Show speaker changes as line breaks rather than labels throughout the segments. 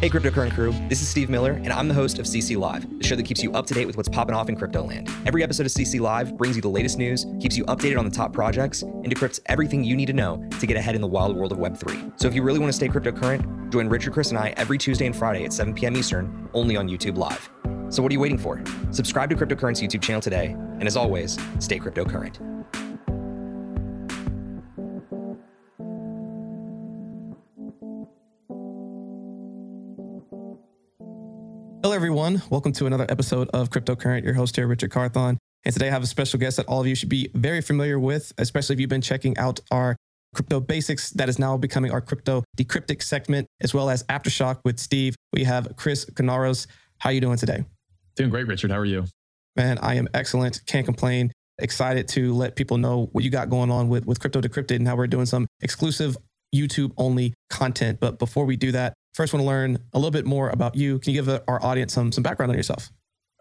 Hey, cryptocurrent crew, this is Steve Miller, and I'm the host of CC Live, the show that keeps you up to date with what's popping off in crypto land. Every episode of CC Live brings you the latest news, keeps you updated on the top projects, and decrypts everything you need to know to get ahead in the wild world of Web3. So if you really want to stay cryptocurrent, join Richard, Chris, and I every Tuesday and Friday at 7 p.m. Eastern, only on YouTube Live. So what are you waiting for? Subscribe to Cryptocurrent YouTube channel today, and as always, stay cryptocurrent.
Everyone. Welcome to another episode of Cryptocurrent. Your host here, Richard Carthon. And today I have a special guest that all of you should be very familiar with, especially if you've been checking out our crypto basics that is now becoming our Crypto Decrypted segment, as well as Aftershock with Steve. We have Chris Canaros. How are you doing today?
Doing great, Richard. How are you?
Man, I am excellent. Can't complain. Excited to let people know what you got going on with, with Crypto Decrypted and how we're doing some exclusive YouTube only content. But before we do that, First, want to learn a little bit more about you. Can you give our audience some some background on yourself?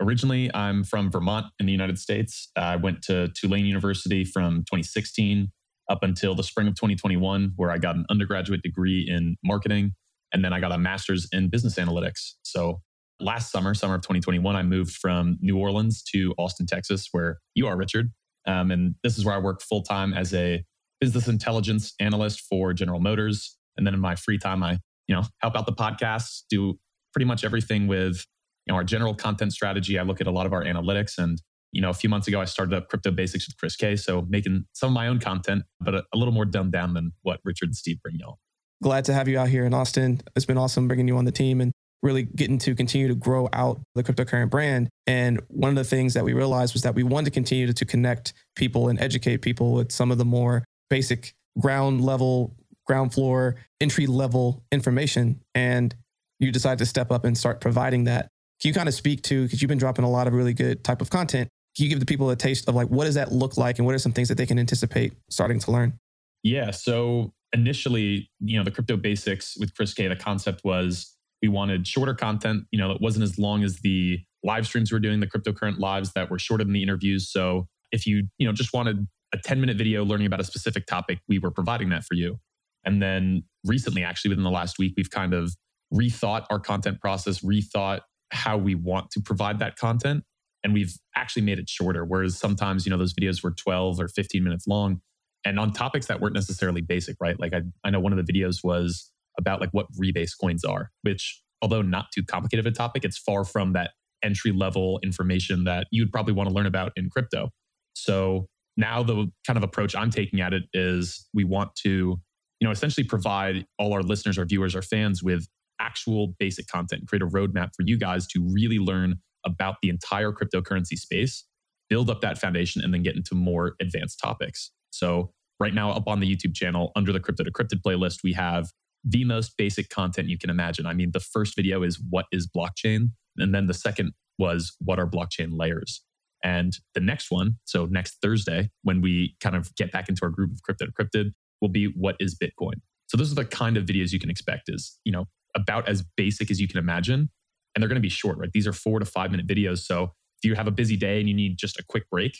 Originally, I'm from Vermont in the United States. I went to Tulane University from 2016 up until the spring of 2021, where I got an undergraduate degree in marketing, and then I got a master's in business analytics. So last summer, summer of 2021, I moved from New Orleans to Austin, Texas, where you are, Richard. Um, and this is where I work full time as a business intelligence analyst for General Motors. And then in my free time, I you know, help out the podcast, do pretty much everything with you know our general content strategy. I look at a lot of our analytics and you know, a few months ago, I started up Crypto Basics with Chris K. So making some of my own content, but a, a little more dumbed down than what Richard and Steve bring y'all.
Glad to have you out here in Austin. It's been awesome bringing you on the team and really getting to continue to grow out the cryptocurrent brand. And one of the things that we realized was that we wanted to continue to, to connect people and educate people with some of the more basic ground level ground floor, entry level information, and you decide to step up and start providing that. Can you kind of speak to, because you've been dropping a lot of really good type of content, can you give the people a taste of like what does that look like and what are some things that they can anticipate starting to learn?
Yeah. So initially, you know, the crypto basics with Chris K, the concept was we wanted shorter content, you know, it wasn't as long as the live streams we are doing, the cryptocurrent lives that were shorter than the interviews. So if you, you know, just wanted a 10 minute video learning about a specific topic, we were providing that for you. And then recently, actually, within the last week, we've kind of rethought our content process, rethought how we want to provide that content. And we've actually made it shorter. Whereas sometimes, you know, those videos were 12 or 15 minutes long and on topics that weren't necessarily basic, right? Like I, I know one of the videos was about like what rebase coins are, which although not too complicated of a topic, it's far from that entry level information that you'd probably want to learn about in crypto. So now the kind of approach I'm taking at it is we want to you know, essentially provide all our listeners, our viewers, our fans with actual basic content, create a roadmap for you guys to really learn about the entire cryptocurrency space, build up that foundation, and then get into more advanced topics. So, right now, up on the YouTube channel, under the Crypto Decrypted playlist, we have the most basic content you can imagine. I mean, the first video is what is blockchain? And then the second was what are blockchain layers? And the next one, so next Thursday, when we kind of get back into our group of Crypto Decrypted, will be what is Bitcoin. So those are the kind of videos you can expect is, you know, about as basic as you can imagine. And they're going to be short, right? These are four to five minute videos. So if you have a busy day and you need just a quick break,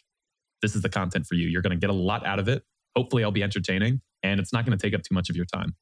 this is the content for you. You're going to get a lot out of it. Hopefully, I'll be entertaining and it's not going to take up too much of your time.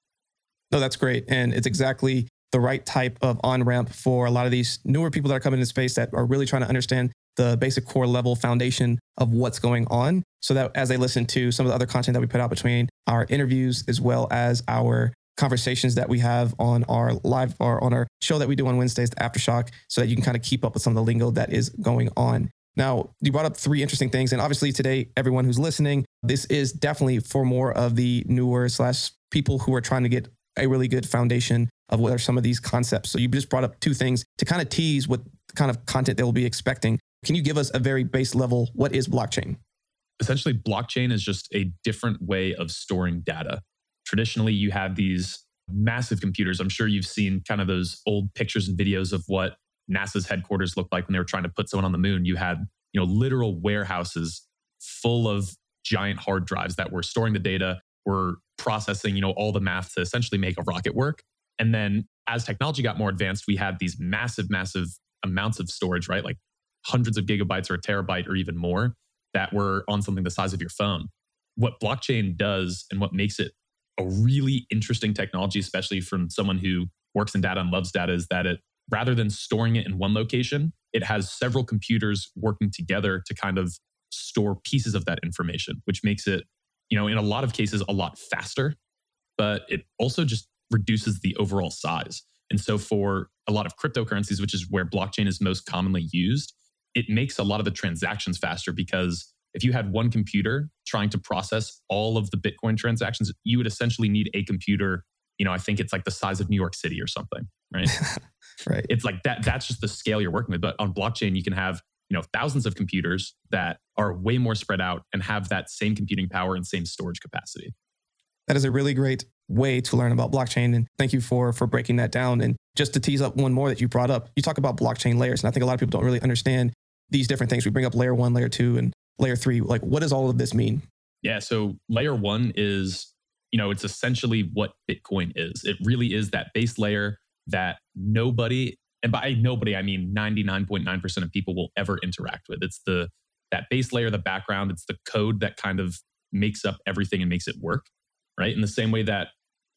No, that's great. And it's exactly the right type of on ramp for a lot of these newer people that are coming into space that are really trying to understand the basic core level foundation of what's going on so that as they listen to some of the other content that we put out between our interviews as well as our conversations that we have on our live or on our show that we do on Wednesdays, the Aftershock, so that you can kind of keep up with some of the lingo that is going on. Now, you brought up three interesting things. And obviously, today, everyone who's listening, this is definitely for more of the newer slash people who are trying to get a really good foundation of what are some of these concepts. So you just brought up two things to kind of tease what kind of content they will be expecting. Can you give us a very base level? What is blockchain?
Essentially, blockchain is just a different way of storing data. Traditionally, you have these massive computers. I'm sure you've seen kind of those old pictures and videos of what NASA's headquarters looked like when they were trying to put someone on the moon. You had, you know, literal warehouses full of giant hard drives that were storing the data, were processing, you know, all the math to essentially make a rocket work. And then as technology got more advanced, we had these massive, massive amounts of storage, right? Like hundreds of gigabytes or a terabyte or even more that were on something the size of your phone. What blockchain does and what makes it a really interesting technology, especially from someone who works in data and loves data, is that it rather than storing it in one location, it has several computers working together to kind of store pieces of that information, which makes it, you know, in a lot of cases, a lot faster, but it also just reduces the overall size. And so for a lot of cryptocurrencies, which is where blockchain is most commonly used, it makes a lot of the transactions faster because if you had one computer trying to process all of the Bitcoin transactions, you would essentially need a computer. You know, I think it's like the size of New York City or something, right?
right.
It's like that. That's just the scale you're working with. But on blockchain, you can have you know thousands of computers that are way more spread out and have that same computing power and same storage capacity.
That is a really great way to learn about blockchain. And thank you for for breaking that down. And just to tease up one more that you brought up, you talk about blockchain layers. And I think a lot of people don't really understand these different things. We bring up layer one, layer two, and layer three. Like, what does all of this mean?
Yeah. So layer one is, you know, it's essentially what Bitcoin is. It really is that base layer that nobody, and by nobody, I mean 99.9% of people will ever interact with. It's the that base layer, the background, it's the code that kind of makes up everything and makes it work. Right. In the same way that,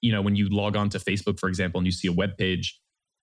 you know, when you log on to Facebook, for example, and you see a web page,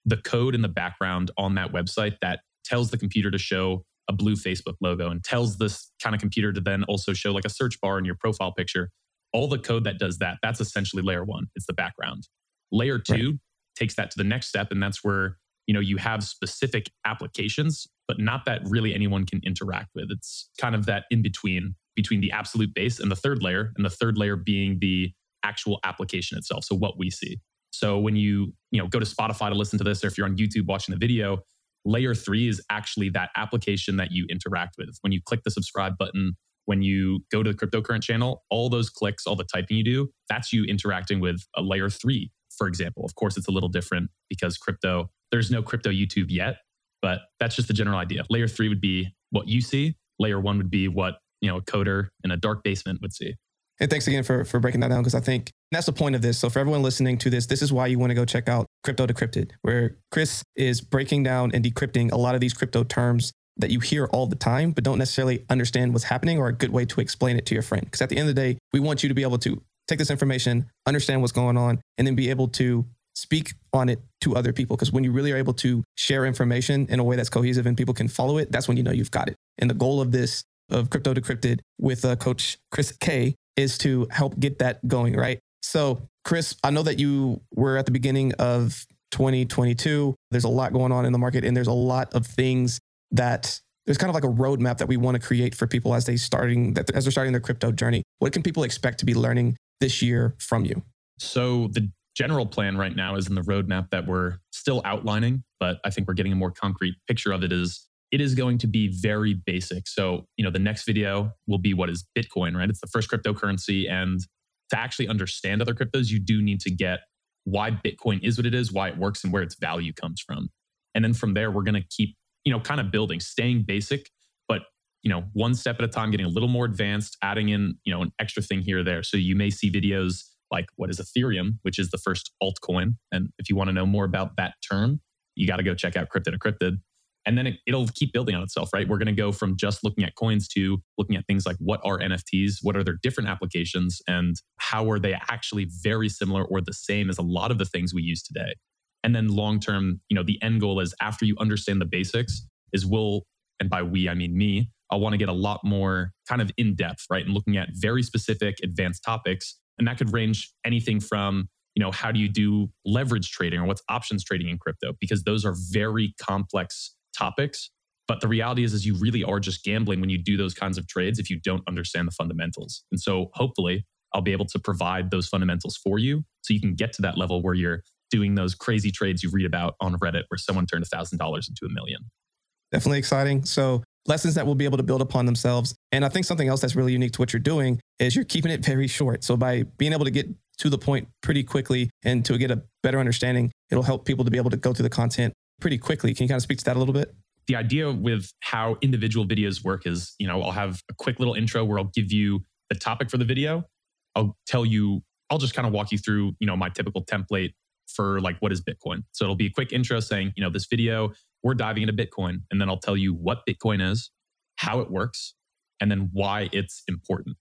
the code in the background on that website that tells the computer to show a blue Facebook logo and tells this kind of computer to then also show like a search bar in your profile picture. All the code that does that, that's essentially layer one. It's the background. Layer two right. takes that to the next step, and that's where you know you have specific applications, but not that really anyone can interact with. It's kind of that in between between the absolute base and the third layer, and the third layer being the actual application itself. So what we see. So when you you know go to Spotify to listen to this, or if you're on YouTube watching the video, Layer three is actually that application that you interact with. When you click the subscribe button, when you go to the cryptocurrent channel, all those clicks, all the typing you do, that's you interacting with a layer three, for example. Of course, it's a little different because crypto, there's no crypto YouTube yet, but that's just the general idea. Layer three would be what you see. Layer one would be what, you know, a coder in a dark basement would see.
And thanks again for, for breaking that down because I think that's the point of this. So for everyone listening to this, this is why you want to go check out Crypto Decrypted, where Chris is breaking down and decrypting a lot of these crypto terms that you hear all the time, but don't necessarily understand what's happening or a good way to explain it to your friend. Because at the end of the day, we want you to be able to take this information, understand what's going on, and then be able to speak on it to other people. Because when you really are able to share information in a way that's cohesive and people can follow it, that's when you know you've got it. And the goal of this of Crypto Decrypted with uh, Coach Chris K is to help get that going, right? So, Chris, I know that you were at the beginning of 2022. There's a lot going on in the market, and there's a lot of things that there's kind of like a roadmap that we want to create for people as they starting that as they're starting their crypto journey. What can people expect to be learning this year from you?
So the general plan right now is in the roadmap that we're still outlining, but I think we're getting a more concrete picture of it is it is going to be very basic. So, you know, the next video will be what is Bitcoin, right? It's the first cryptocurrency. And to actually understand other cryptos, you do need to get why Bitcoin is what it is, why it works, and where its value comes from. And then from there, we're going to keep, you know, kind of building, staying basic, but, you know, one step at a time, getting a little more advanced, adding in, you know, an extra thing here or there. So you may see videos like what is Ethereum, which is the first altcoin. And if you want to know more about that term, you got to go check out Crypto Decrypted and then it, will keep building on itself right? We're going to go from just looking at coins to looking at things like what are nfts what are their different applications and how are they actually very similar or the same as a lot of the things we use today. And then long term you know the end goal is after you understand the basics is we'll and by we i mean me i want to get a lot more kind of in depth right? And looking at very specific advanced topics. And that could range anything from you know how do you do leverage trading or what's options trading in crypto? Because those are very complex topics. But the reality is, is you really are just gambling when you do those kinds of trades if you don't understand the fundamentals. And so hopefully I'll be able to provide those fundamentals for you so you can get to that level where you're doing those crazy trades you read about on Reddit where someone turned a $1,000 into a million.
Definitely exciting. So lessons that will be able to build upon themselves. And I think something else that's really unique to what you're doing is you're keeping it very short. So by being able to get to the point pretty quickly and to get a better understanding, it'll help people to be able to go through the content pretty quickly. Can you kind of speak to that a little bit?
The idea with how individual videos work is, you know, I'll have a quick little intro where I'll give you the topic for the video. I'll tell you, I'll just kind of walk you through, you know, my typical template for like what is Bitcoin. So it'll be a quick intro saying, you know, this video, we're diving into Bitcoin. And then I'll tell you what Bitcoin is, how it works, and then why it's important.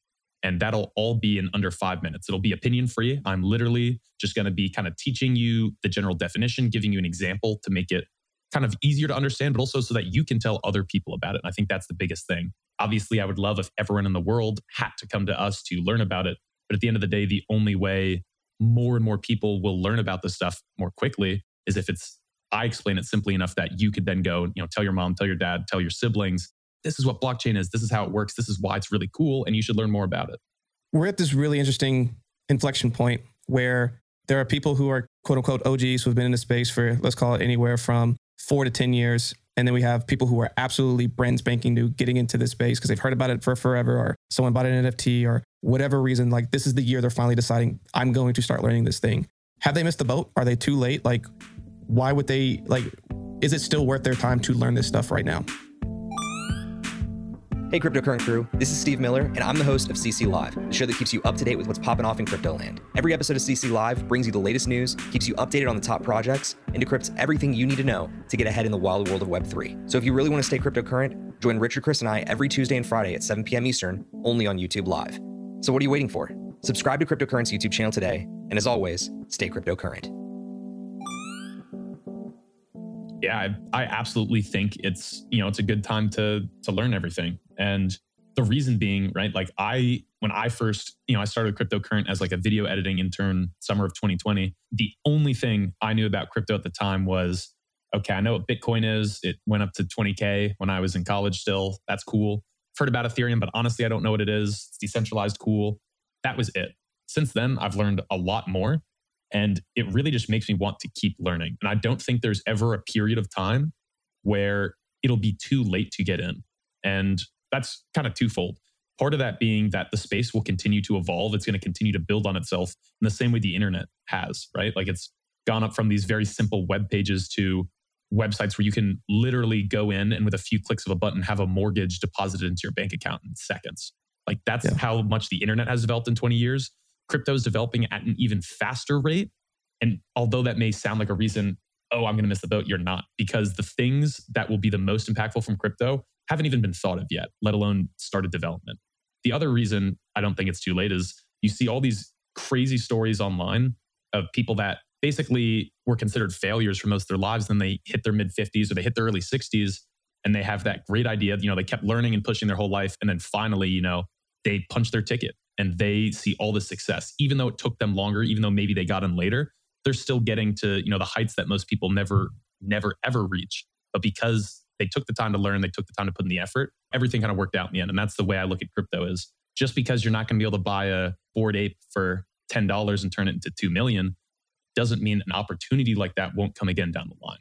And that'll all be in under five minutes. It'll be opinion free. I'm literally just going to be kind of teaching you the general definition, giving you an example to make it kind of easier to understand, but also so that you can tell other people about it. And I think that's the biggest thing. Obviously, I would love if everyone in the world had to come to us to learn about it. But at the end of the day, the only way more and more people will learn about this stuff more quickly is if it's I explain it simply enough that you could then go, you know, tell your mom, tell your dad, tell your siblings, this is what blockchain is, this is how it works, this is why it's really cool, and you should learn more about it.
We're at this really interesting inflection point where there are people who are quote unquote OGs who've been in the space for let's call it anywhere from four to 10 years. And then we have people who are absolutely brand spanking new getting into this space because they've heard about it for forever or someone bought an NFT or whatever reason. Like this is the year they're finally deciding, I'm going to start learning this thing. Have they missed the boat? Are they too late? Like, why would they, like, is it still worth their time to learn this stuff right now?
Hey, cryptocurrent crew, this is Steve Miller, and I'm the host of CC Live, the show that keeps you up to date with what's popping off in crypto land. Every episode of CC Live brings you the latest news, keeps you updated on the top projects, and decrypts everything you need to know to get ahead in the wild world of Web3. So if you really want to stay cryptocurrent, join Richard, Chris, and I every Tuesday and Friday at 7 p.m. Eastern, only on YouTube Live. So what are you waiting for? Subscribe to Cryptocurrent YouTube channel today, and as always, stay cryptocurrent.
Yeah, I, I absolutely think it's you know it's a good time to to learn everything and the reason being, right? Like I, when I first, you know, I started cryptocurrent as like a video editing intern summer of 2020. The only thing I knew about crypto at the time was, okay, I know what Bitcoin is. It went up to 20K when I was in college still. That's cool. I've heard about Ethereum, but honestly, I don't know what it is. It's decentralized, cool. That was it. Since then, I've learned a lot more. And it really just makes me want to keep learning. And I don't think there's ever a period of time where it'll be too late to get in. And that's kind of twofold. Part of that being that the space will continue to evolve. It's going to continue to build on itself in the same way the internet has, right? Like it's gone up from these very simple web pages to websites where you can literally go in and with a few clicks of a button have a mortgage deposited into your bank account in seconds. Like that's yeah. how much the internet has developed in 20 years. Crypto is developing at an even faster rate. And although that may sound like a reason, oh, I'm going to miss the boat, you're not, because the things that will be the most impactful from crypto haven't even been thought of yet, let alone started development. The other reason I don't think it's too late is you see all these crazy stories online of people that basically were considered failures for most of their lives. Then they hit their mid 50s or they hit their early 60s and they have that great idea. You know, they kept learning and pushing their whole life. And then finally, you know, they punch their ticket and they see all the success. Even though it took them longer, even though maybe they got in later, they're still getting to, you know, the heights that most people never, never, ever reach. But because they took the time to learn, they took the time to put in the effort. Everything kind of worked out in the end. And that's the way I look at crypto is just because you're not going to be able to buy a Bored Ape for $10 and turn it into 2 million doesn't mean an opportunity like that won't come again down the line.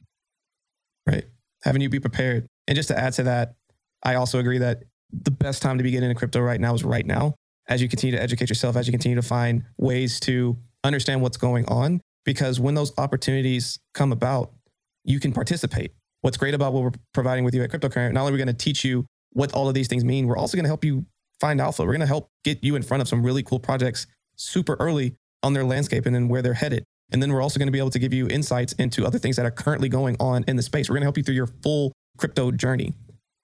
Right. Having you be prepared. And just to add to that, I also agree that the best time to be getting into crypto right now is right now. As you continue to educate yourself, as you continue to find ways to understand what's going on, because when those opportunities come about, you can participate what's great about what we're providing with you at Cryptocurrent, not only are we going to teach you what all of these things mean, we're also going to help you find alpha. We're going to help get you in front of some really cool projects super early on their landscape and then where they're headed. And then we're also going to be able to give you insights into other things that are currently going on in the space. We're going to help you through your full crypto journey.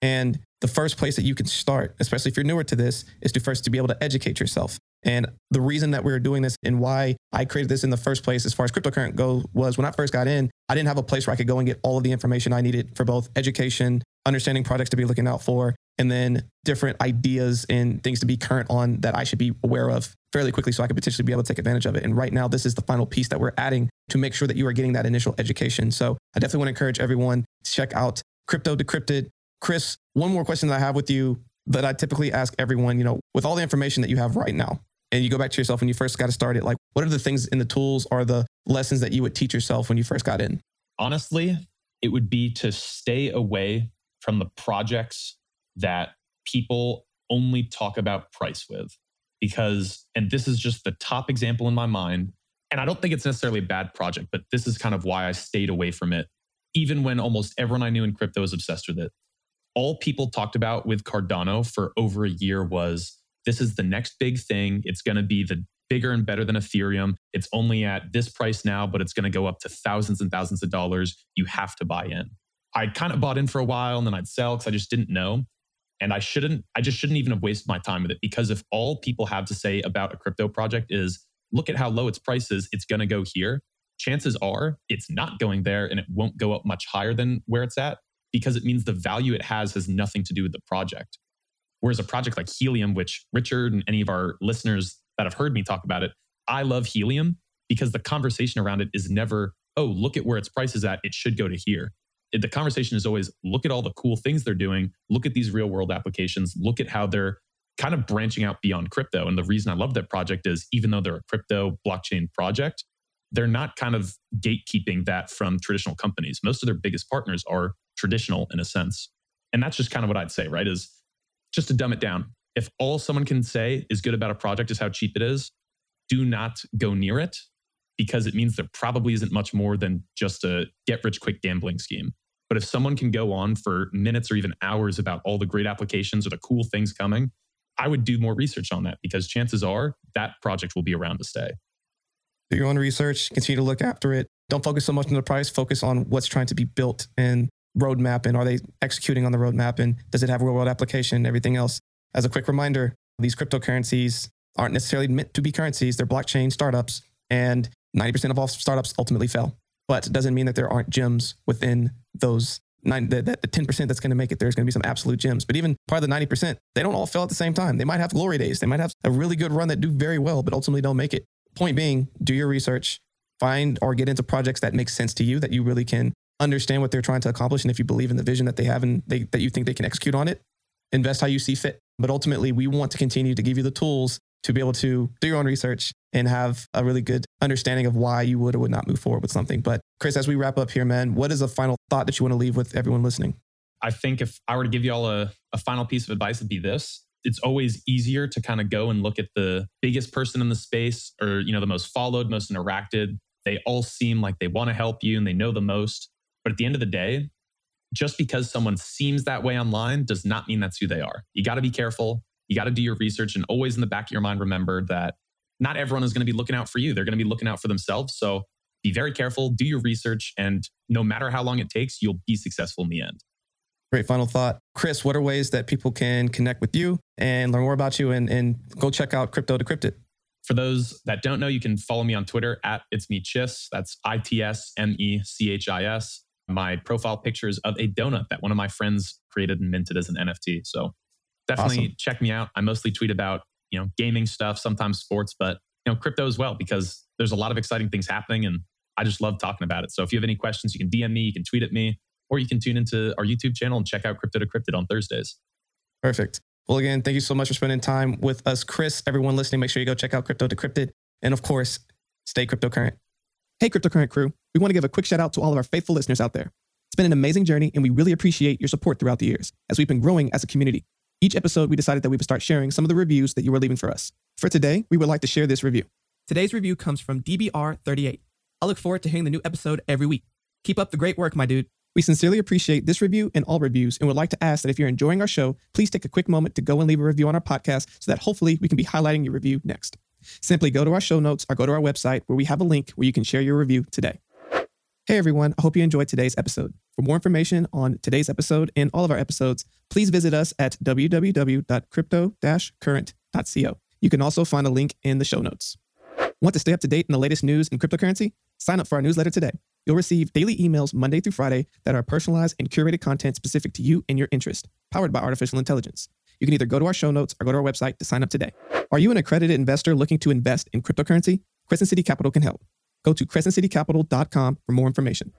And the first place that you can start, especially if you're newer to this, is to first to be able to educate yourself. And the reason that we are doing this and why I created this in the first place, as far as cryptocurrency go, was when I first got in, I didn't have a place where I could go and get all of the information I needed for both education, understanding projects to be looking out for, and then different ideas and things to be current on that I should be aware of fairly quickly so I could potentially be able to take advantage of it. And right now, this is the final piece that we're adding to make sure that you are getting that initial education. So I definitely want to encourage everyone to check out Crypto Decrypted. Chris, one more question that I have with you that I typically ask everyone, you know, with all the information that you have right now, and you go back to yourself when you first got started, like what are the things in the tools or the lessons that you would teach yourself when you first got in?
Honestly, it would be to stay away from the projects that people only talk about price with. Because, and this is just the top example in my mind, and I don't think it's necessarily a bad project, but this is kind of why I stayed away from it. even when almost everyone I knew in crypto was obsessed with it. All people talked about with Cardano for over a year was this is the next big thing. It's going to be the bigger and better than Ethereum. It's only at this price now, but it's going to go up to thousands and thousands of dollars. You have to buy in. I kind of bought in for a while and then I'd sell because I just didn't know. And I shouldn't, I just shouldn't even have wasted my time with it because if all people have to say about a crypto project is look at how low its price is, it's going to go here, chances are it's not going there and it won't go up much higher than where it's at because it means the value it has has nothing to do with the project. Whereas a project like Helium, which Richard and any of our listeners that have heard me talk about it, I love Helium because the conversation around it is never, oh, look at where its price is at. It should go to here. It, the conversation is always look at all the cool things they're doing, look at these real world applications, look at how they're kind of branching out beyond crypto. And the reason I love that project is even though they're a crypto blockchain project, they're not kind of gatekeeping that from traditional companies. Most of their biggest partners are traditional in a sense. And that's just kind of what I'd say, right? Is just to dumb it down. If all someone can say is good about a project is how cheap it is, do not go near it because it means there probably isn't much more than just a get rich quick gambling scheme. But if someone can go on for minutes or even hours about all the great applications or the cool things coming, I would do more research on that because chances are that project will be around to stay.
Do your own research, continue to look after it. Don't focus so much on the price, focus on what's trying to be built and roadmap and are they executing on the roadmap and does it have real world application and everything else. As a quick reminder, these cryptocurrencies aren't necessarily meant to be currencies, they're blockchain startups and 90% of all startups ultimately fail. But it doesn't mean that there aren't gems within those nine, the, the 10% that's going to make it. There's going to be some absolute gems. But even part of the 90%, they don't all fail at the same time. They might have glory days. They might have a really good run that do very well, but ultimately don't make it. Point being, do your research, find or get into projects that make sense to you, that you really can understand what they're trying to accomplish. And if you believe in the vision that they have and they, that you think they can execute on it, invest how you see fit. But ultimately, we want to continue to give you the tools to be able to do your own research and have a really good understanding of why you would or would not move forward with something. But Chris, as we wrap up here, man, what is a final thought that you want to leave with everyone listening?
I think if I were to give you all a, a final piece of advice, it'd be this. It's always easier to kind of go and look at the biggest person in the space or, you know, the most followed, most interacted. They all seem like they want to help you and they know the most. But at the end of the day, just because someone seems that way online does not mean that's who they are. You got to be careful. You got to do your research and always in the back of your mind remember that not everyone is going to be looking out for you. They're going to be looking out for themselves. So be very careful, do your research, and no matter how long it takes, you'll be successful in the end.
Great final thought. Chris, what are ways that people can connect with you and learn more about you and, and go check out Crypto Decrypted?
For those that don't know, you can follow me on Twitter at It's Me Chis. That's I T S M E C H I S. My profile picture is of a donut that one of my friends created and minted as an NFT. So definitely awesome. check me out. I mostly tweet about, you know, gaming stuff, sometimes sports, but you know, crypto as well, because there's a lot of exciting things happening and I just love talking about it. So if you have any questions, you can DM me, you can tweet at me, or you can tune into our YouTube channel and check out Crypto Decrypted on Thursdays.
Perfect. Well, again, thank you so much for spending time with us, Chris. Everyone listening, make sure you go check out Crypto Decrypted. And of course, stay cryptocurrent. Hey, Cryptocurrent crew. We want to give a quick shout out to all of our faithful listeners out there. It's been an amazing journey, and we really appreciate your support throughout the years as we've been growing as a community. Each episode, we decided that we would start sharing some of the reviews that you were leaving for us. For today, we would like to share this review. Today's review comes from DBR38. I look forward to hearing the new episode every week. Keep up the great work, my dude. We sincerely appreciate this review and all reviews and would like to ask that if you're enjoying our show, please take a quick moment to go and leave a review on our podcast so that hopefully we can be highlighting your review next. Simply go to our show notes or go to our website where we have a link where you can share your review today. Hey everyone, I hope you enjoyed today's episode. For more information on today's episode and all of our episodes, please visit us at www.crypto-current.co. You can also find a link in the show notes. Want to stay up to date in the latest news in cryptocurrency? Sign up for our newsletter today. You'll receive daily emails Monday through Friday that are personalized and curated content specific to you and your interest, powered by artificial intelligence. You can either go to our show notes or go to our website to sign up today. Are you an accredited investor looking to invest in cryptocurrency? Crescent City Capital can help. Go to crescentcitycapital.com for more information.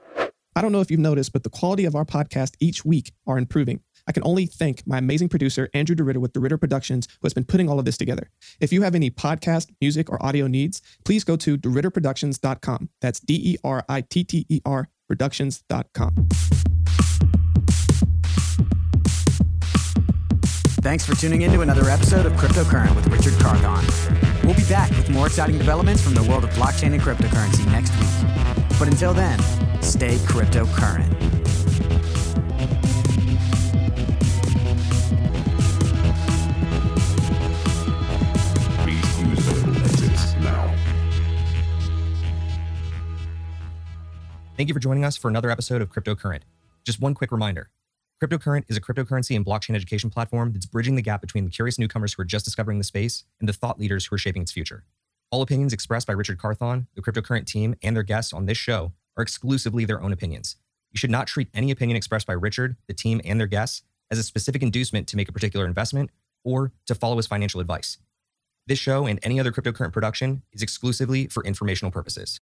I don't know if you've noticed, but the quality of our podcast each week are improving. I can only thank my amazing producer, Andrew DeRitter with DeRitter Productions, who has been putting all of this together. If you have any podcast, music, or audio needs, please go to DeRitterProductions.com. That's D E R I T T E R Productions.com.
Thanks for tuning in to another episode of Cryptocurrent with Richard Carthon. We'll be back with more exciting developments from the world of blockchain and cryptocurrency next week. But until then, stay cryptocurrent.
Thank you for joining us for another episode of Cryptocurrent. Just one quick reminder Cryptocurrent is a cryptocurrency and blockchain education platform that's bridging the gap between the curious newcomers who are just discovering the space and the thought leaders who are shaping its future. All opinions expressed by Richard Carthon, the Cryptocurrent team, and their guests on this show are exclusively their own opinions. You should not treat any opinion expressed by Richard, the team, and their guests as a specific inducement to make a particular investment or to follow his financial advice. This show and any other cryptocurrent production is exclusively for informational purposes.